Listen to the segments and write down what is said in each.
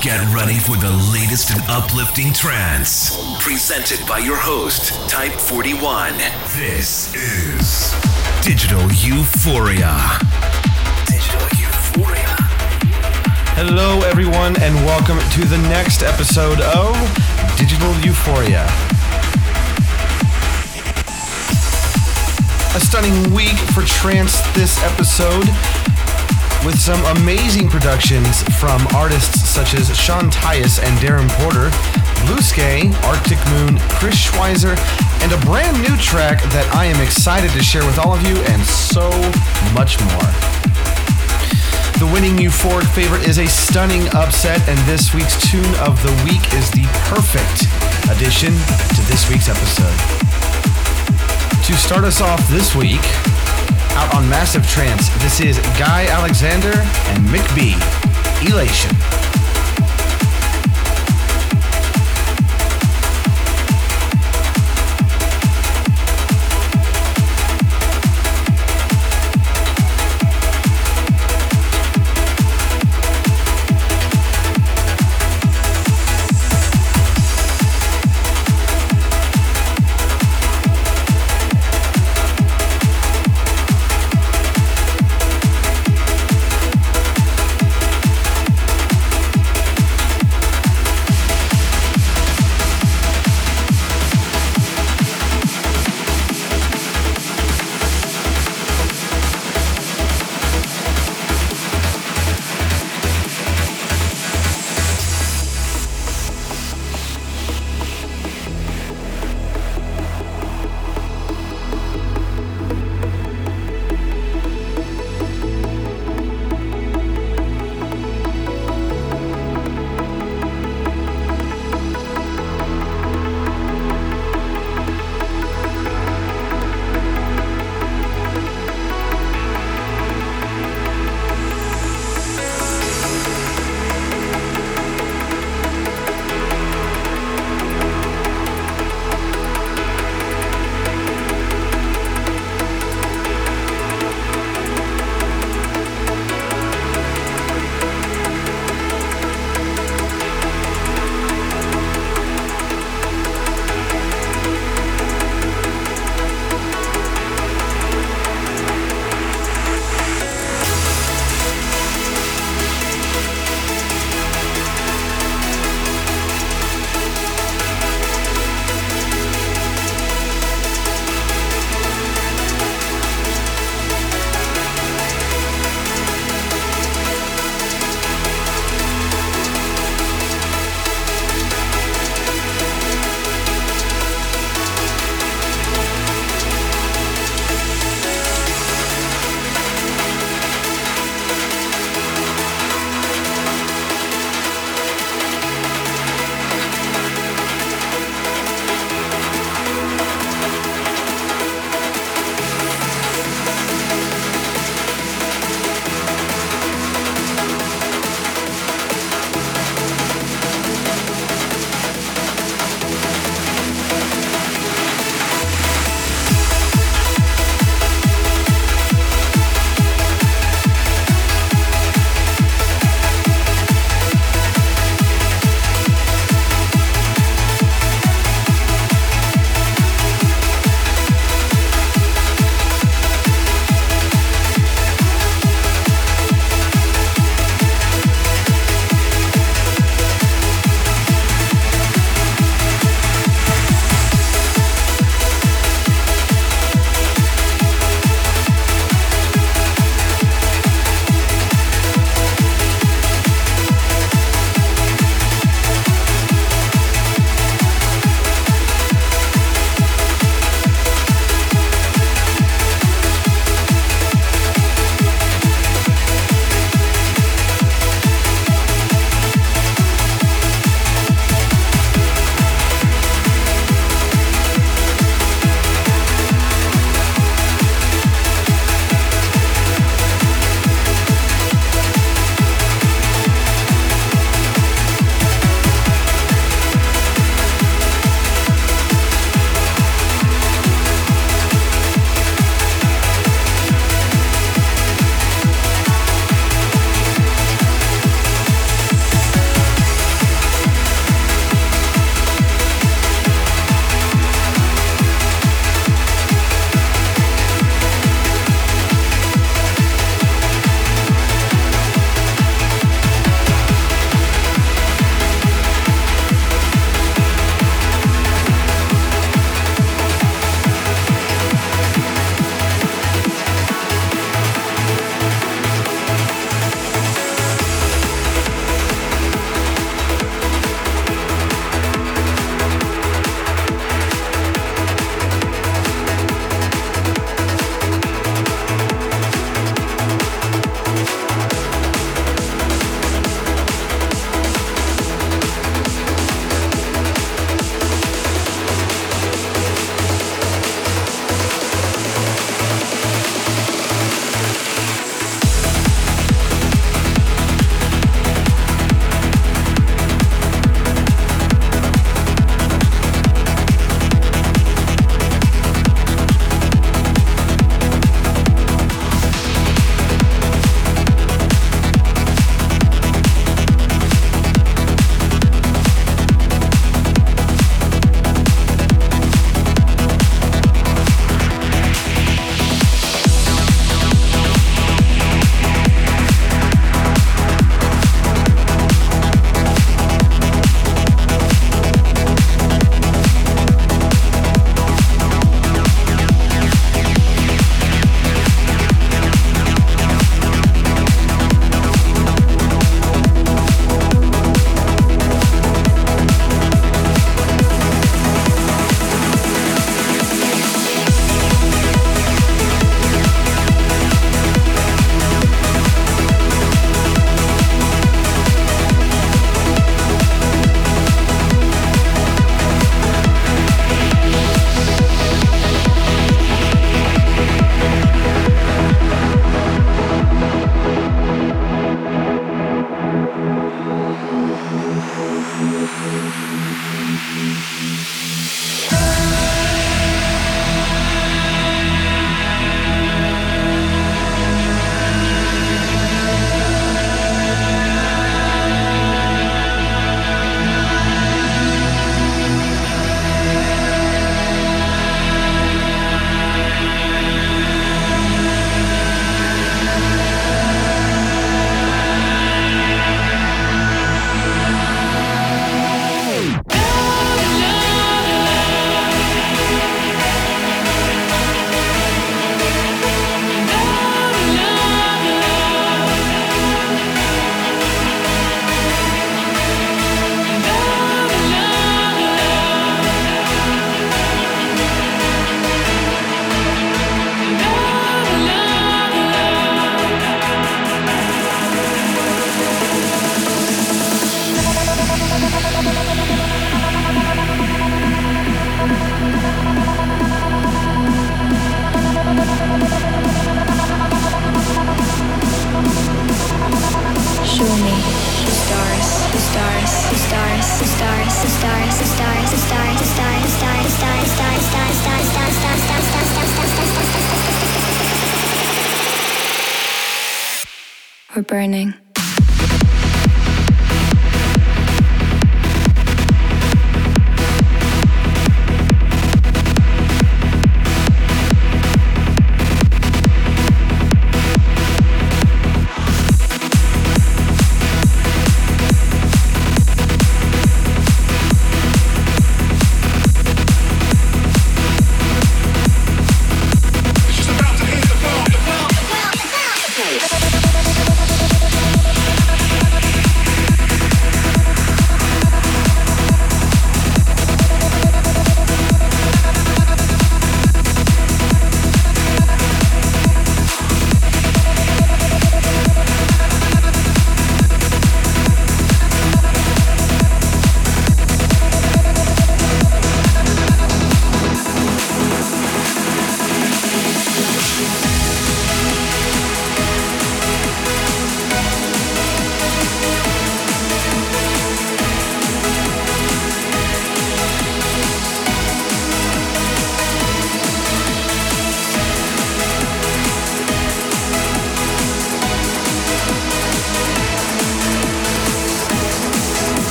Get ready for the latest and uplifting trance. Presented by your host, Type 41. This is Digital Euphoria. Digital Euphoria. Hello, everyone, and welcome to the next episode of Digital Euphoria. A stunning week for trance this episode with some amazing productions from artists such as Sean Tyas and Darren Porter, Bluskay, Arctic Moon, Chris Schweizer, and a brand new track that I am excited to share with all of you, and so much more. The winning Euphoric favorite is a stunning upset, and this week's tune of the week is the perfect addition to this week's episode. To start us off this week, out on Massive Trance, this is Guy Alexander and Mick B. Elation.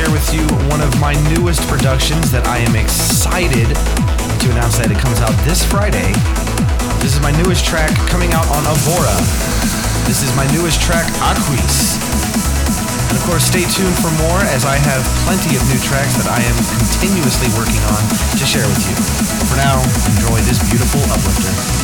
Share with you one of my newest productions that I am excited to announce that it comes out this Friday. This is my newest track coming out on Avora. This is my newest track, Aquis. And of course, stay tuned for more as I have plenty of new tracks that I am continuously working on to share with you. For now, enjoy this beautiful uplifter.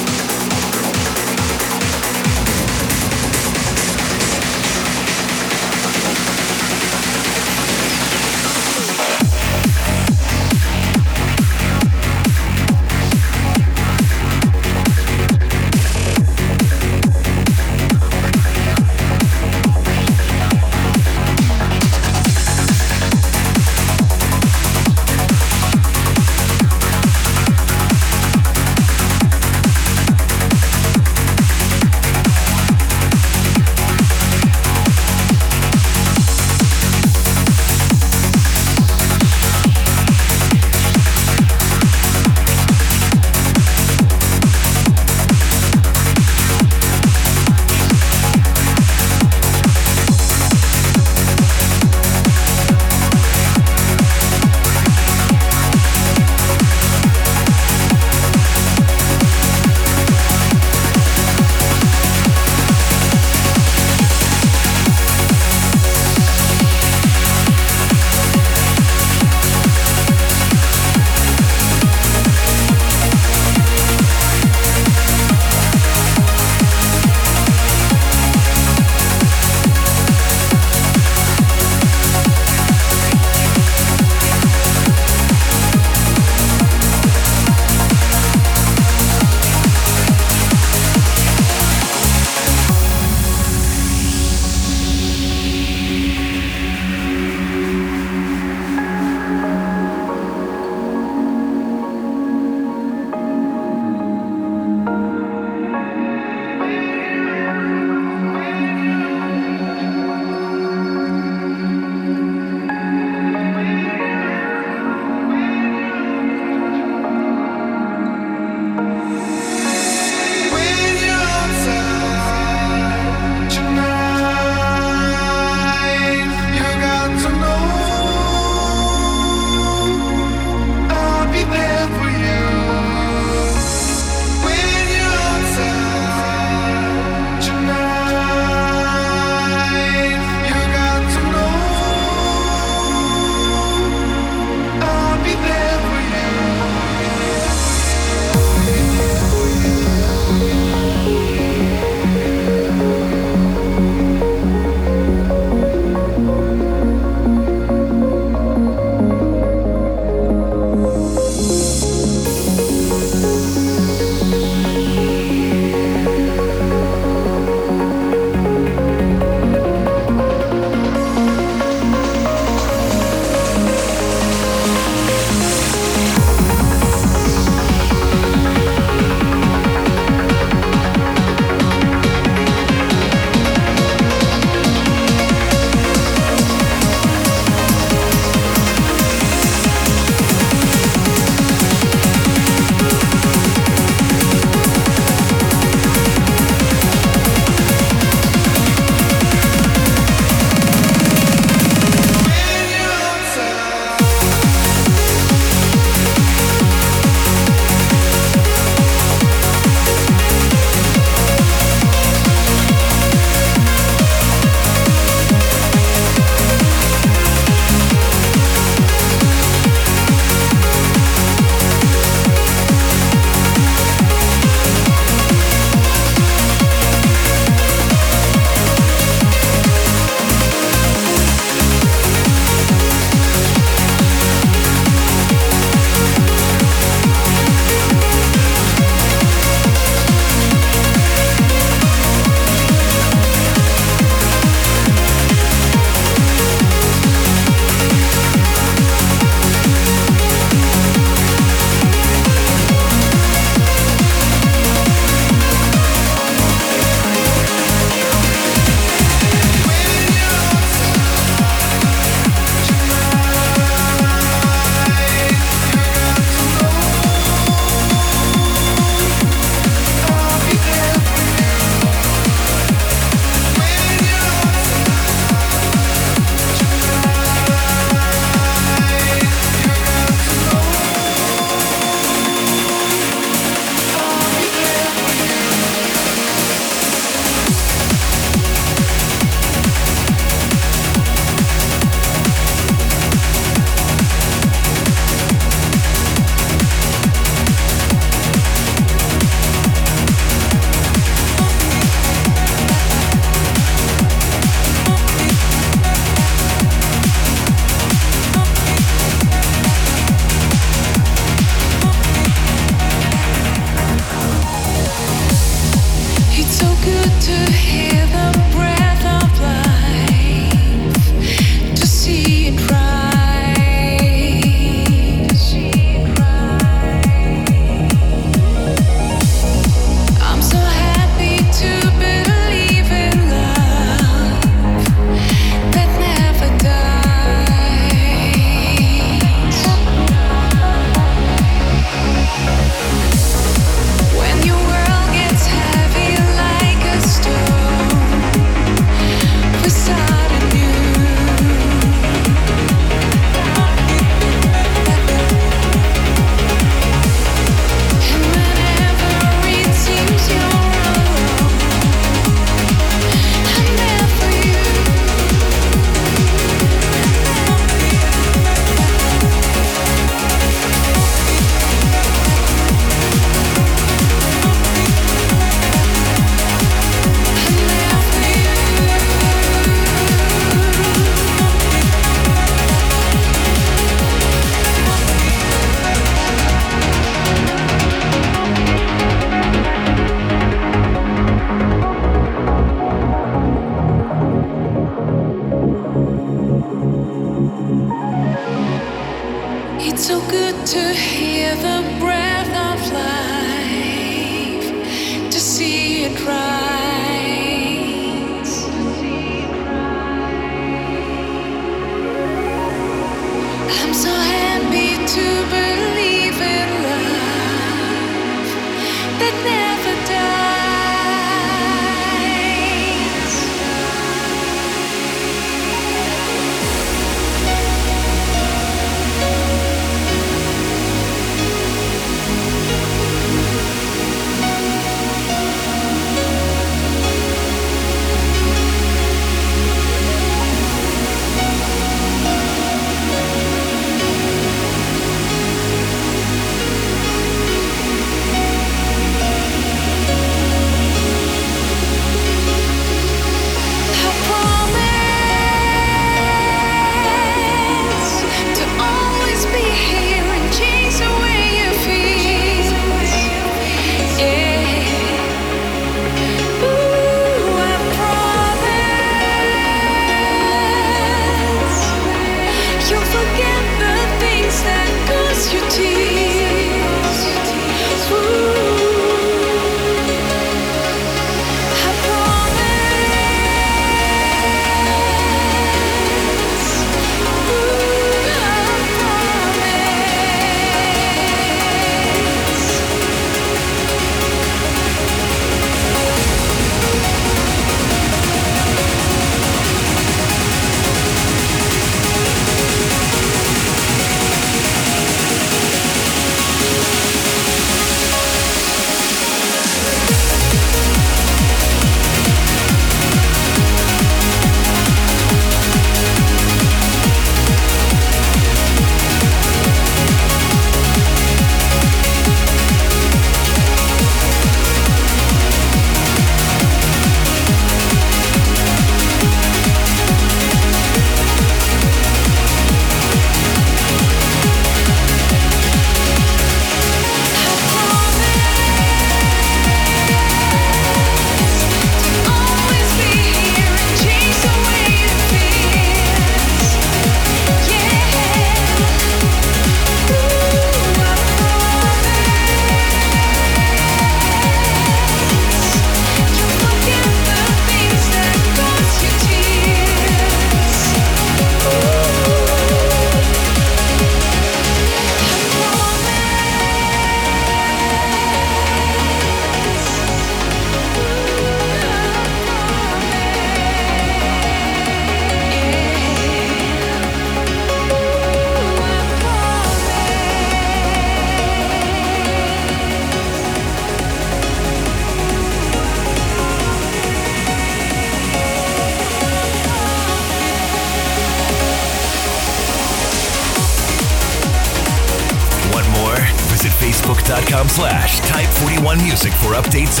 One Music for updates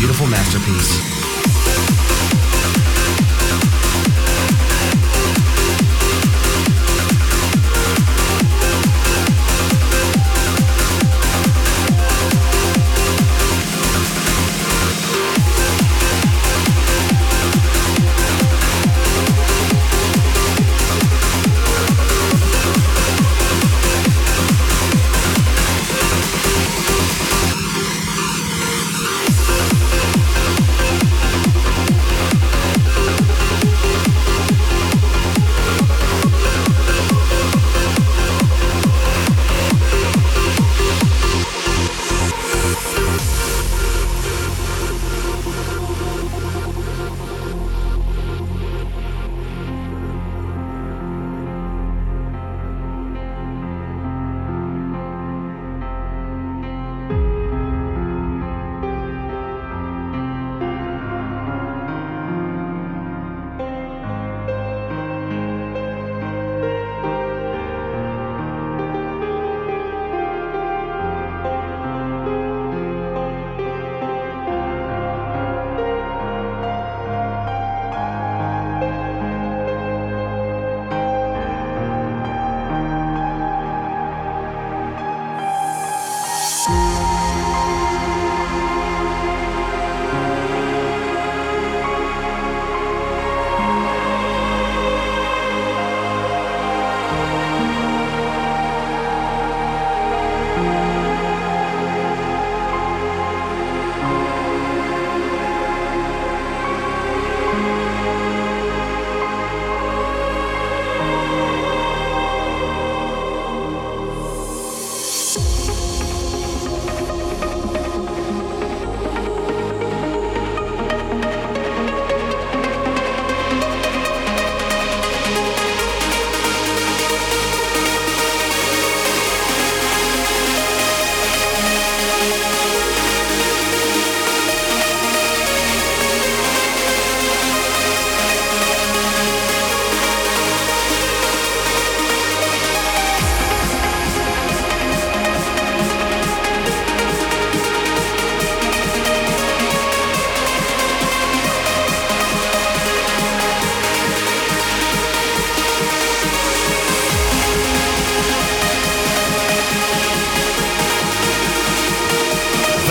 beautiful masterpiece.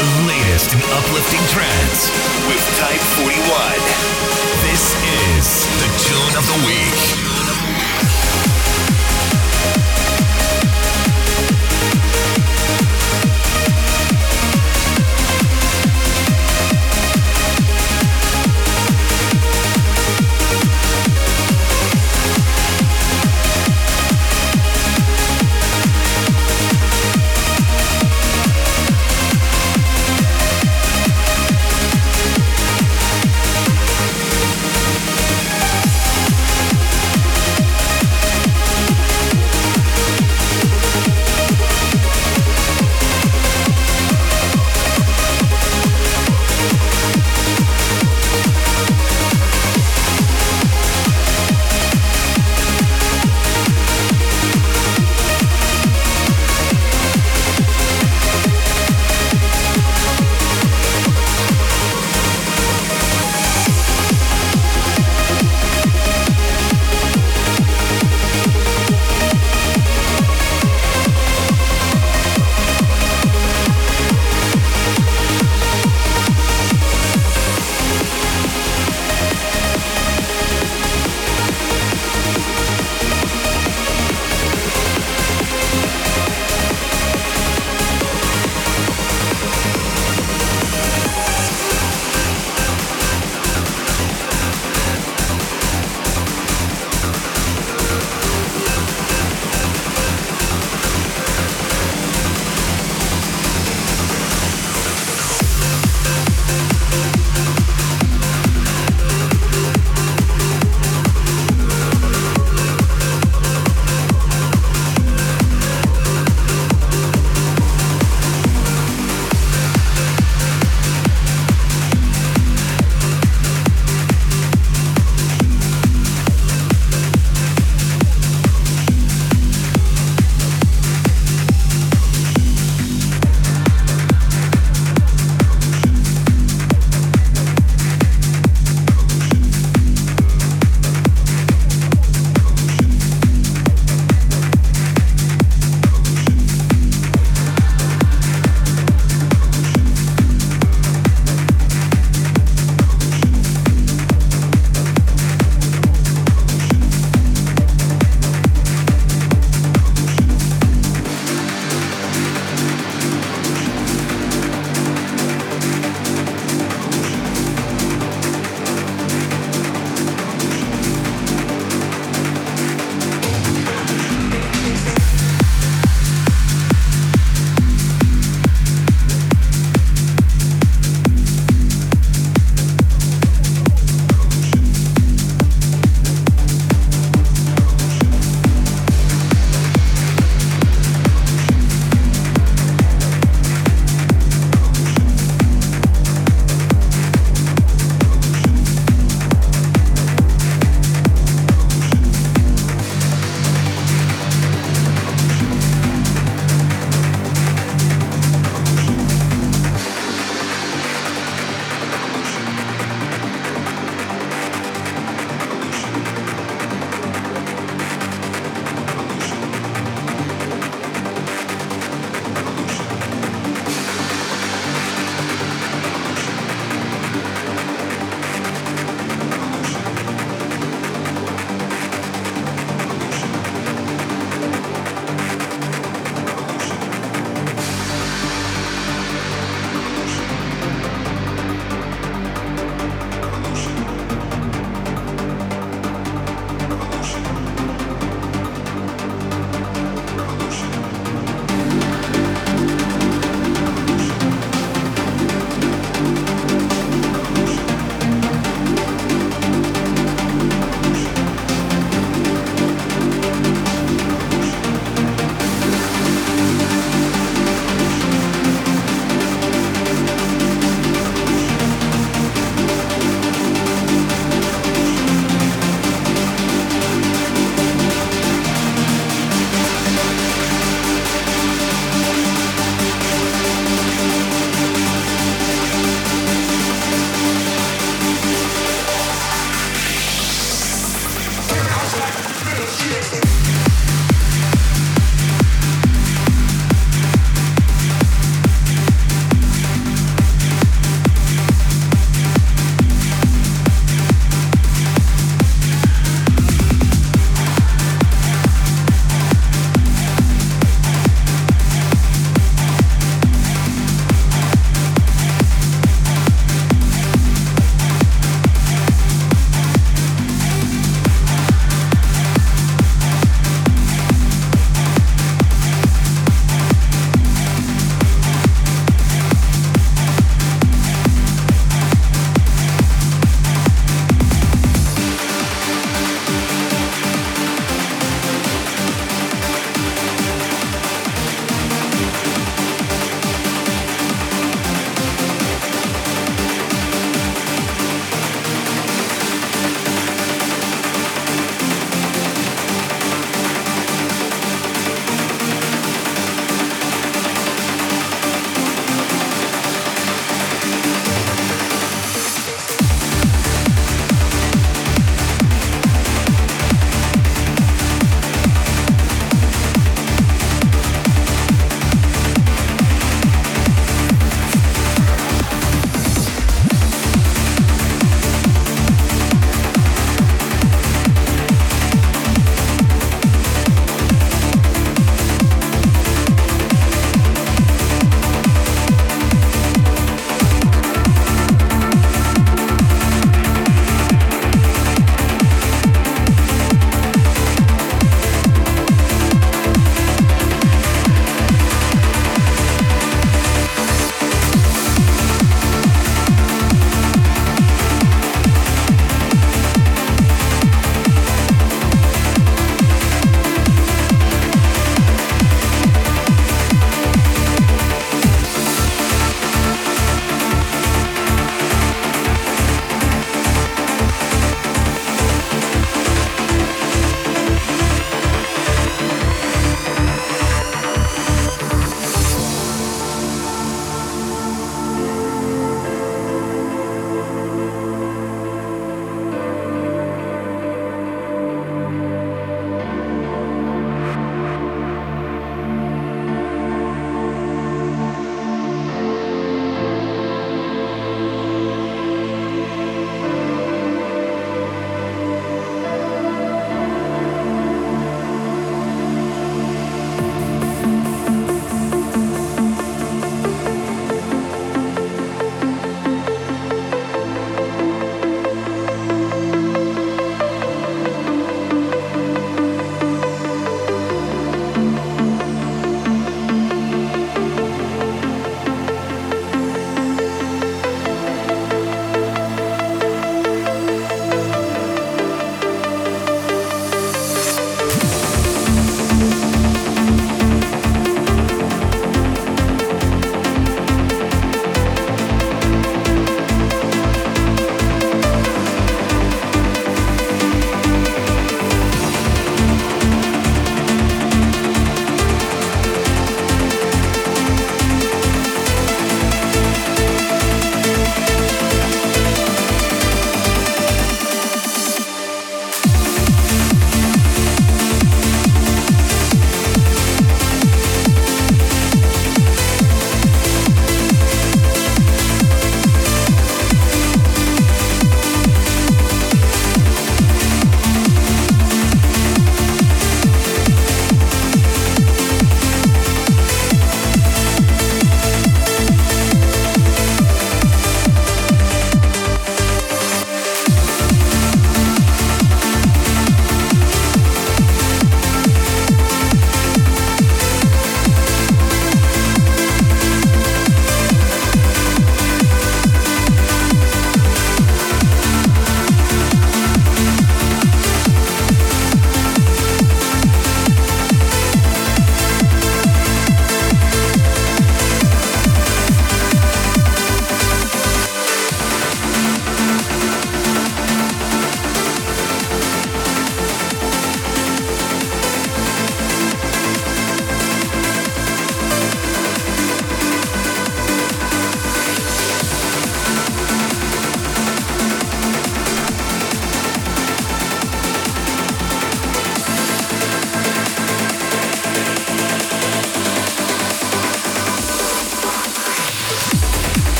the latest in uplifting trance with Type 41. This is the tune of the week.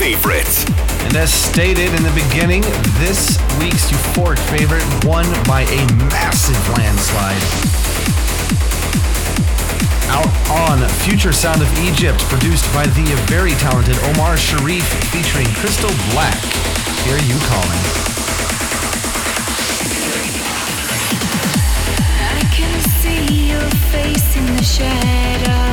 Euphoric favorite. And as stated in the beginning, this week's euphoric favorite won by a massive landslide. Out on Future Sound of Egypt, produced by the very talented Omar Sharif featuring Crystal Black. Hear you calling. I can see your face in the shadows.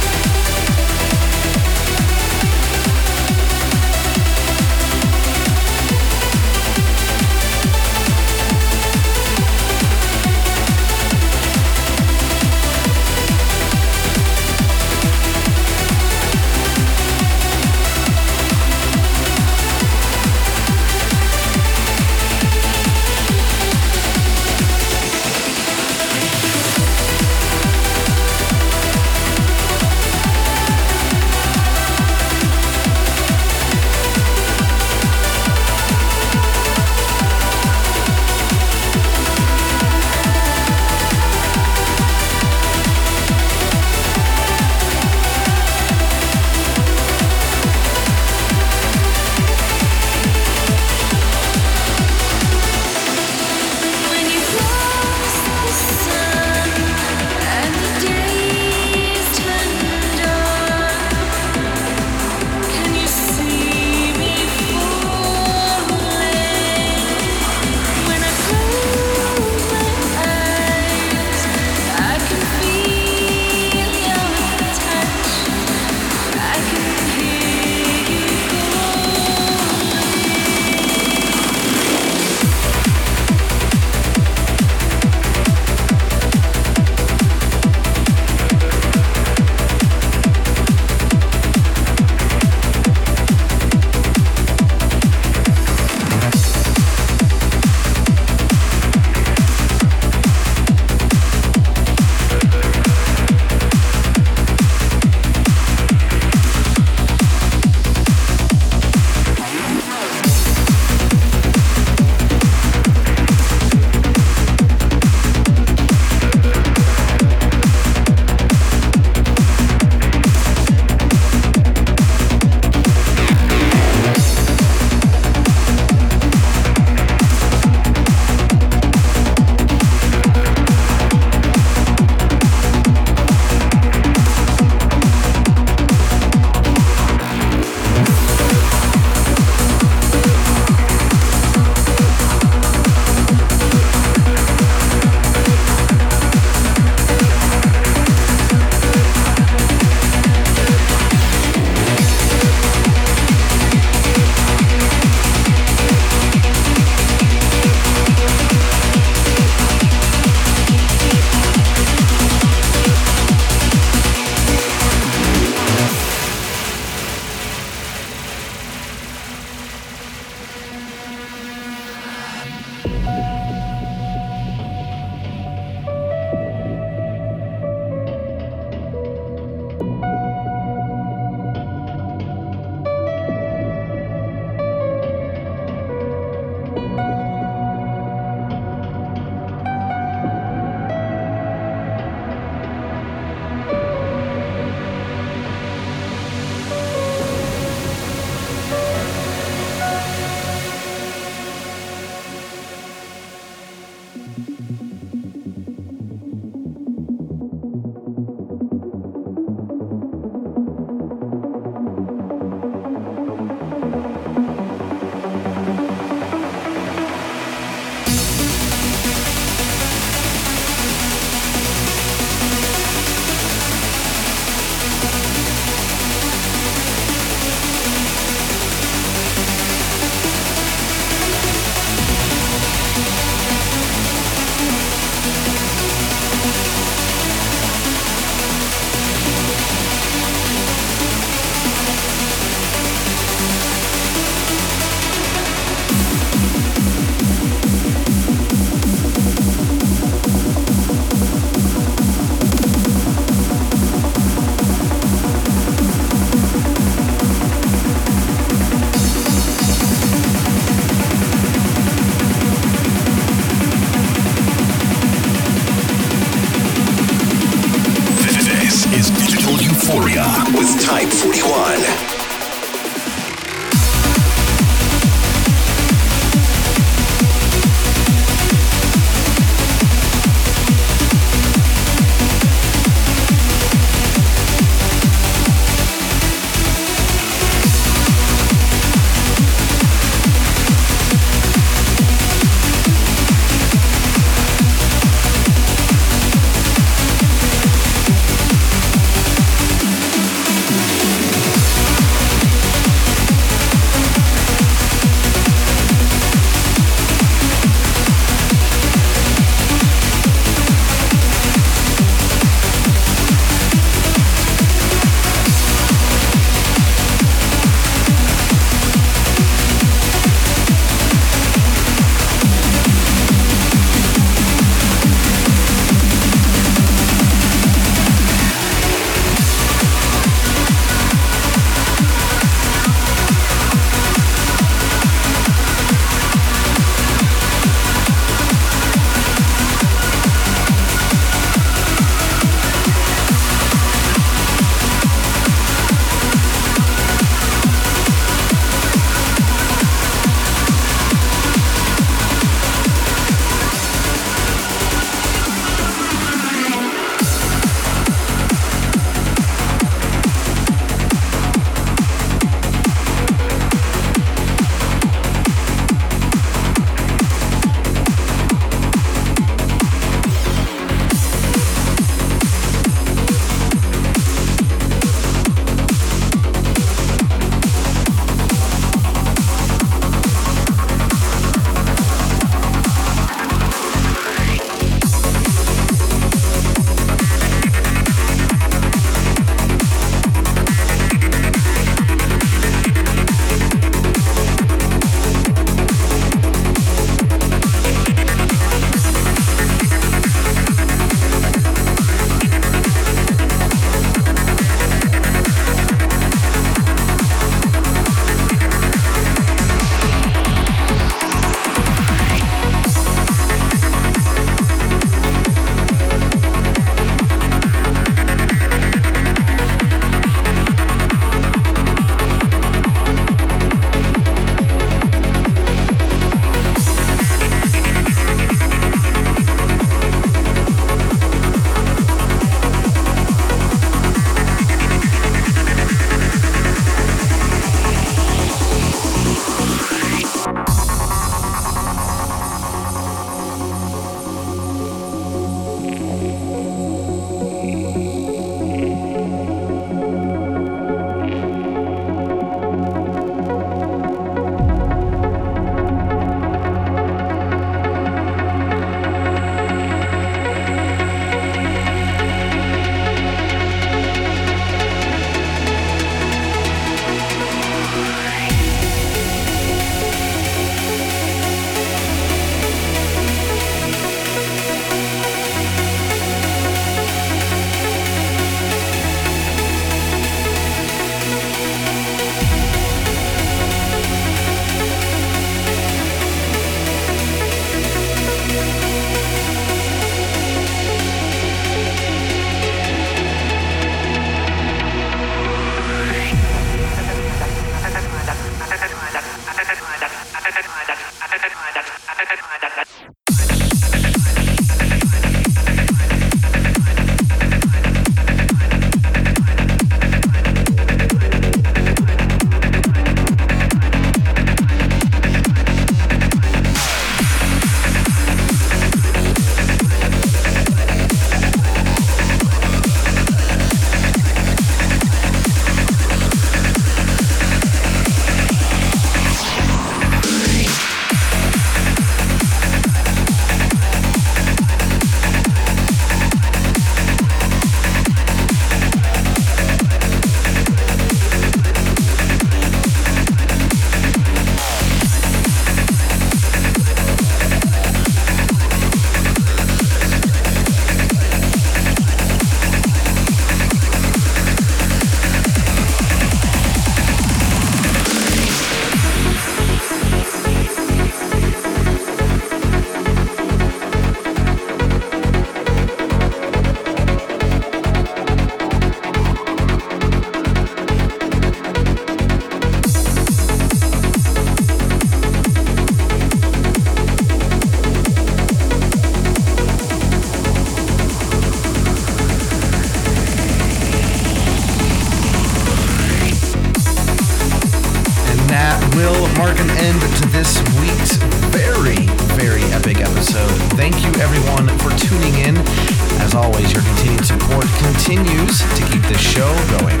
Show going.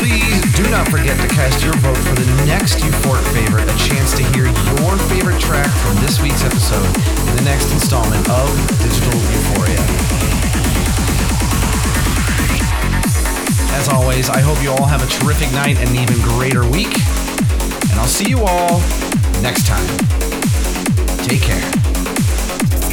Please do not forget to cast your vote for the next Euphoric favorite, a chance to hear your favorite track from this week's episode in the next installment of Digital Euphoria. As always, I hope you all have a terrific night and an even greater week. And I'll see you all next time. Take care.